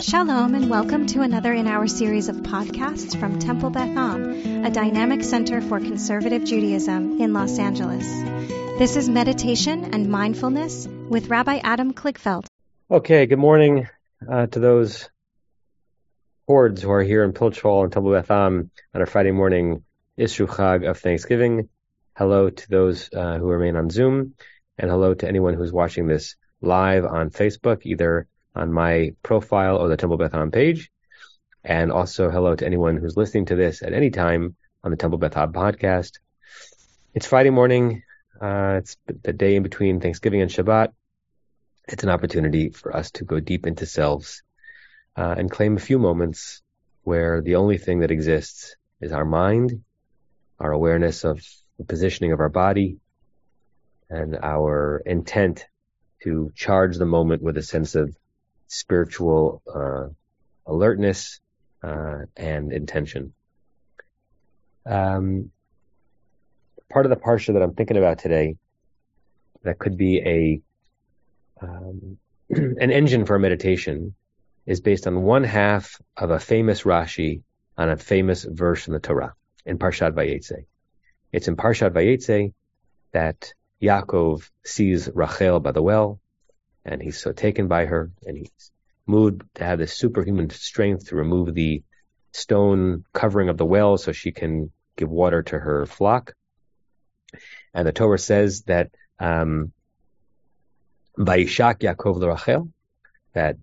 Shalom and welcome to another in our series of podcasts from Temple Beth Am, a dynamic center for conservative Judaism in Los Angeles. This is meditation and mindfulness with Rabbi Adam Kligfeld. Okay, good morning uh, to those hordes who are here in Pilch Hall and Temple Beth Am on a Friday morning Isru Chag of Thanksgiving. Hello to those uh, who remain on Zoom, and hello to anyone who's watching this live on Facebook, either on my profile or the Temple Beth Am page. And also hello to anyone who's listening to this at any time on the Temple Beth Am podcast. It's Friday morning. Uh, it's the day in between Thanksgiving and Shabbat. It's an opportunity for us to go deep into selves uh, and claim a few moments where the only thing that exists is our mind, our awareness of the positioning of our body, and our intent to charge the moment with a sense of spiritual uh, alertness uh, and intention. Um, part of the parsha that I'm thinking about today that could be a um, an engine for meditation is based on one half of a famous Rashi on a famous verse in the Torah in Parshat Vayetze. It's in Parshat Vayetze that Yaakov sees Rachel by the well, and he's so taken by her, and he's moved to have this superhuman strength to remove the stone covering of the well so she can give water to her flock. And the Torah says that um, Vaishak Yaakov Rachel, that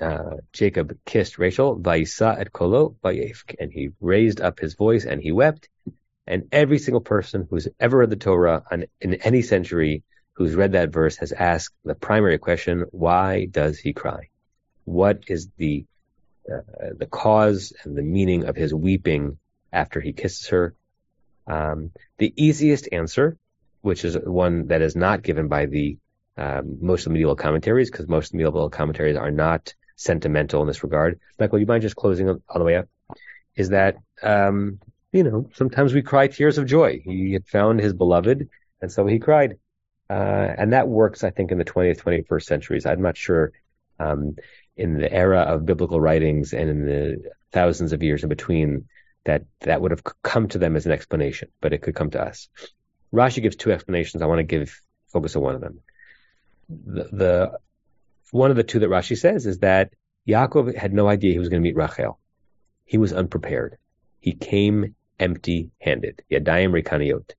uh, Jacob kissed Rachel, Vaisa et kolo vayefk, and he raised up his voice and he wept. And every single person who's ever read the Torah on, in any century who's read that verse has asked the primary question, why does he cry? What is the uh, the cause and the meaning of his weeping after he kisses her? Um, the easiest answer, which is one that is not given by the um, most of the medieval commentaries, because most of the medieval commentaries are not sentimental in this regard. Michael, you mind just closing on the way up? Is that um, you know sometimes we cry tears of joy. He had found his beloved, and so he cried. Uh, and that works, I think, in the 20th, 21st centuries. I'm not sure um, in the era of biblical writings and in the thousands of years in between that that would have come to them as an explanation, but it could come to us. Rashi gives two explanations. I want to give focus on one of them. The, the one of the two that Rashi says is that Yaakov had no idea he was going to meet Rachel. He was unprepared. He came empty-handed. Yadayim rekaniot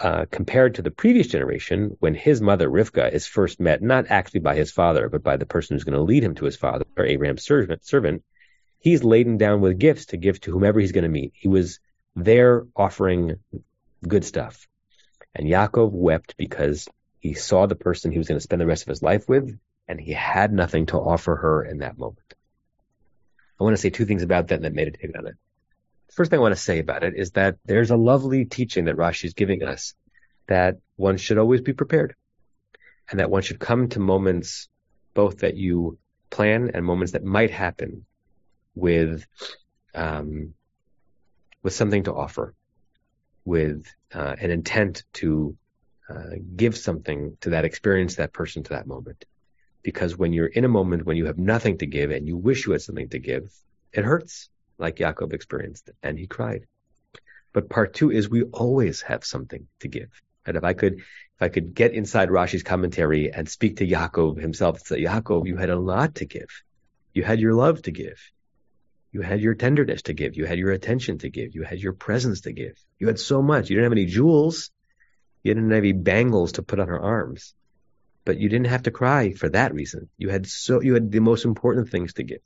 uh, compared to the previous generation, when his mother Rivka is first met, not actually by his father, but by the person who's going to lead him to his father, or Abraham's servant, servant, he's laden down with gifts to give to whomever he's going to meet. He was there offering good stuff. And Yaakov wept because he saw the person he was going to spend the rest of his life with, and he had nothing to offer her in that moment. I want to say two things about that and then meditate on it first thing I want to say about it is that there's a lovely teaching that Rashi is giving us that one should always be prepared and that one should come to moments both that you plan and moments that might happen with um, with something to offer, with uh, an intent to uh, give something to that experience, that person, to that moment. Because when you're in a moment when you have nothing to give and you wish you had something to give, it hurts like Yaakov experienced, and he cried. But part two is we always have something to give. And if I could, if I could get inside Rashi's commentary and speak to Yaakov himself, say, Yaakov, you had a lot to give. You had your love to give. You had your tenderness to give. You had your attention to give. You had your presence to give. You had so much. You didn't have any jewels. You didn't have any bangles to put on her arms. But you didn't have to cry for that reason. You had so, you had the most important things to give.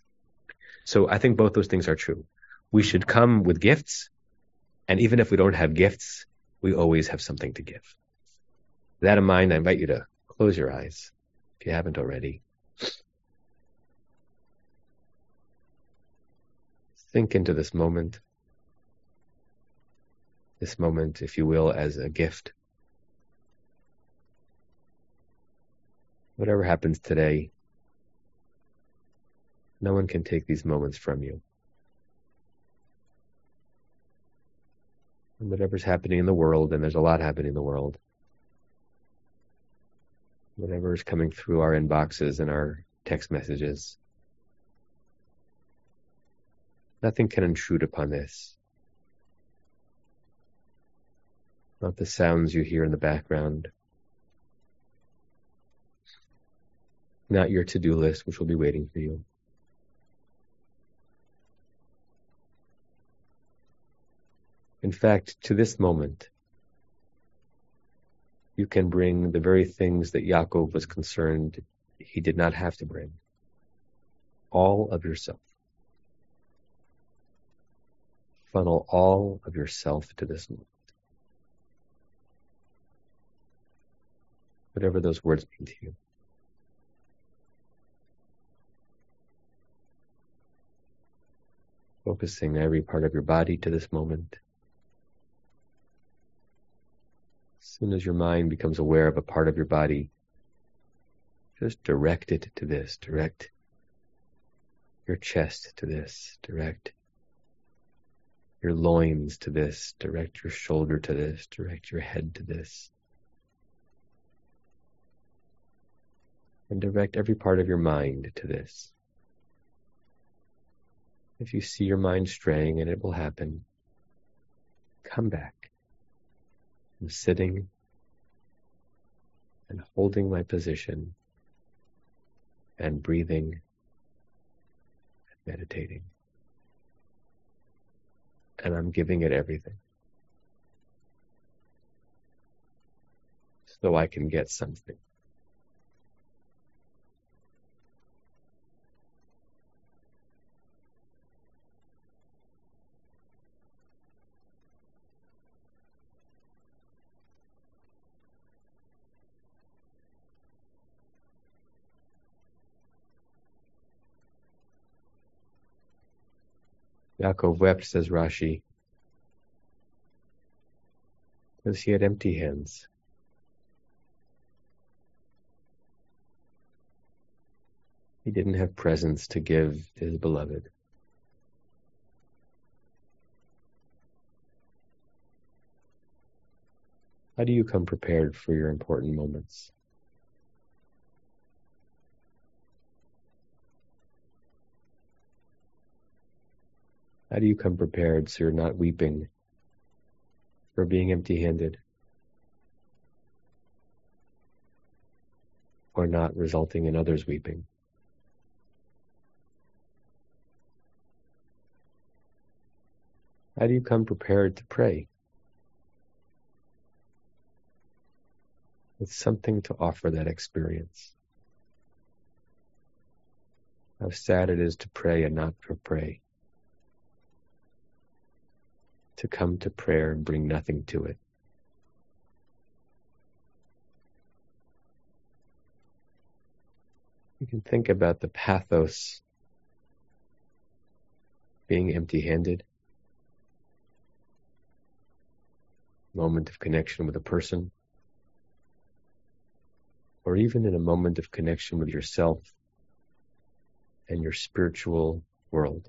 So I think both those things are true. We should come with gifts, and even if we don't have gifts, we always have something to give. With that in mind, I invite you to close your eyes if you haven't already. Think into this moment, this moment, if you will, as a gift. Whatever happens today, no one can take these moments from you. And whatever's happening in the world, and there's a lot happening in the world, whatever is coming through our inboxes and our text messages, Nothing can intrude upon this. Not the sounds you hear in the background. Not your to-do list, which will be waiting for you. In fact, to this moment, you can bring the very things that Yaakov was concerned he did not have to bring. All of yourself. Funnel all of yourself to this moment. Whatever those words mean to you. Focusing every part of your body to this moment. As soon as your mind becomes aware of a part of your body, just direct it to this. Direct your chest to this. Direct your loins to this. Direct your shoulder to this. Direct your head to this. And direct every part of your mind to this. If you see your mind straying, and it will happen, come back. I'm sitting and holding my position and breathing and meditating. And I'm giving it everything. So I can get something. Yaakov wept, says Rashi, because he had empty hands. He didn't have presents to give to his beloved. How do you come prepared for your important moments? How do you come prepared so you're not weeping or being empty handed or not resulting in others weeping? How do you come prepared to pray? With something to offer that experience. How sad it is to pray and not to pray to come to prayer and bring nothing to it. You can think about the pathos being empty handed, moment of connection with a person, or even in a moment of connection with yourself and your spiritual world.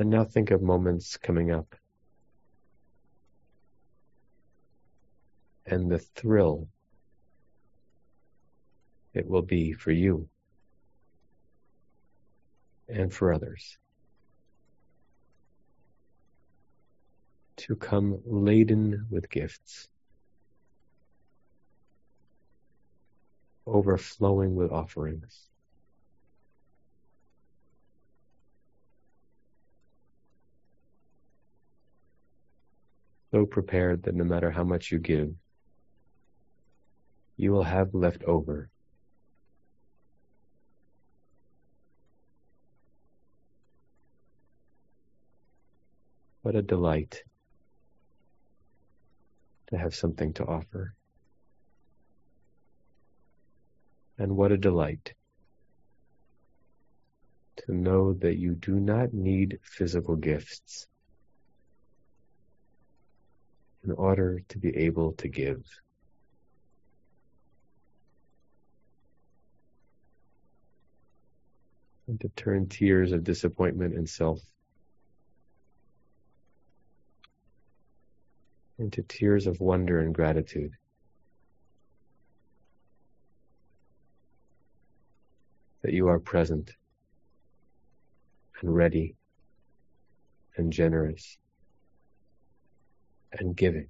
And now think of moments coming up. And the thrill it will be for you and for others to come laden with gifts, overflowing with offerings. So prepared that no matter how much you give, you will have left over. What a delight to have something to offer. And what a delight to know that you do not need physical gifts in order to be able to give. And to turn tears of disappointment and self into tears of wonder and gratitude. that you are present and ready and generous and giving.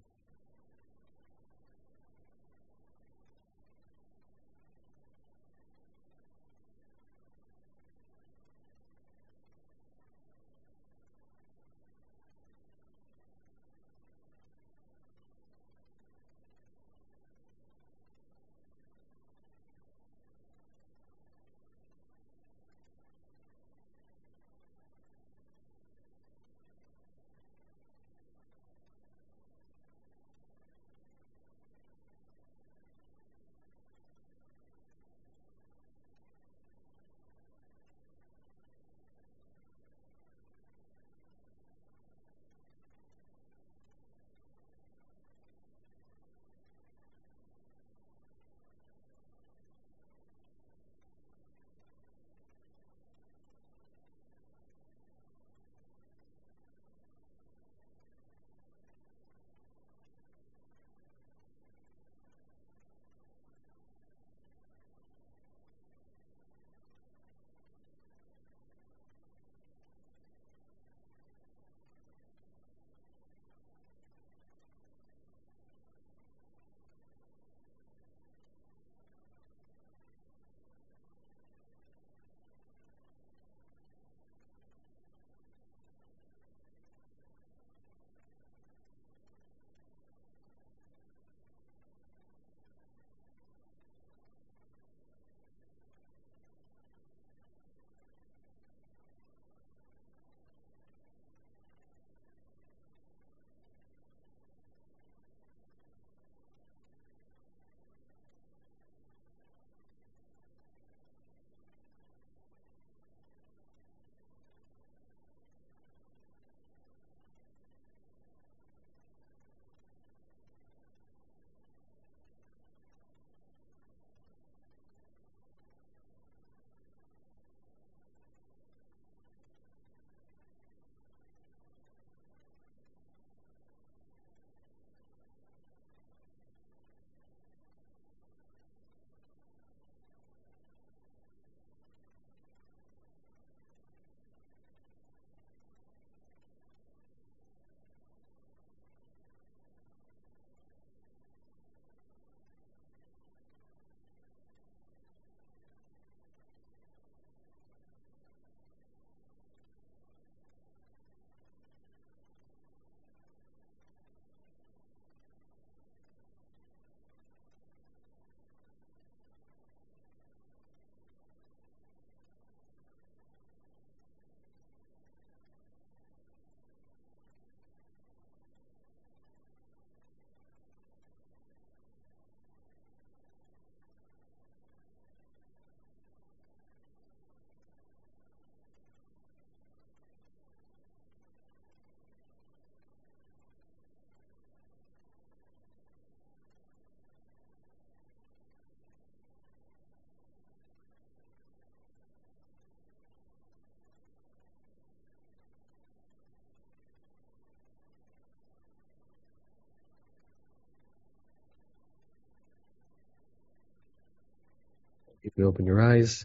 You can open your eyes.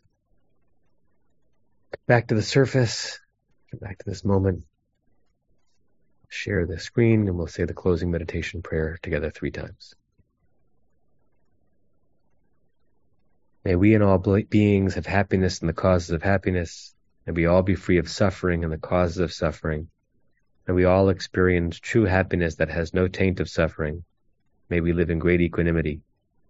Back to the surface. Get back to this moment. Share the screen and we'll say the closing meditation prayer together three times. May we and all beings have happiness and the causes of happiness. May we all be free of suffering and the causes of suffering. May we all experience true happiness that has no taint of suffering. May we live in great equanimity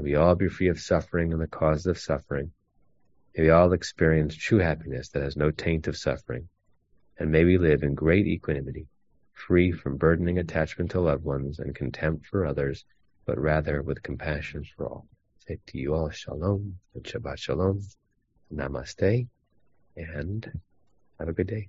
May we all be free of suffering and the causes of suffering. May we all experience true happiness that has no taint of suffering. And may we live in great equanimity, free from burdening attachment to loved ones and contempt for others, but rather with compassion for all. Say to you all shalom and Shabbat shalom. Namaste and have a good day.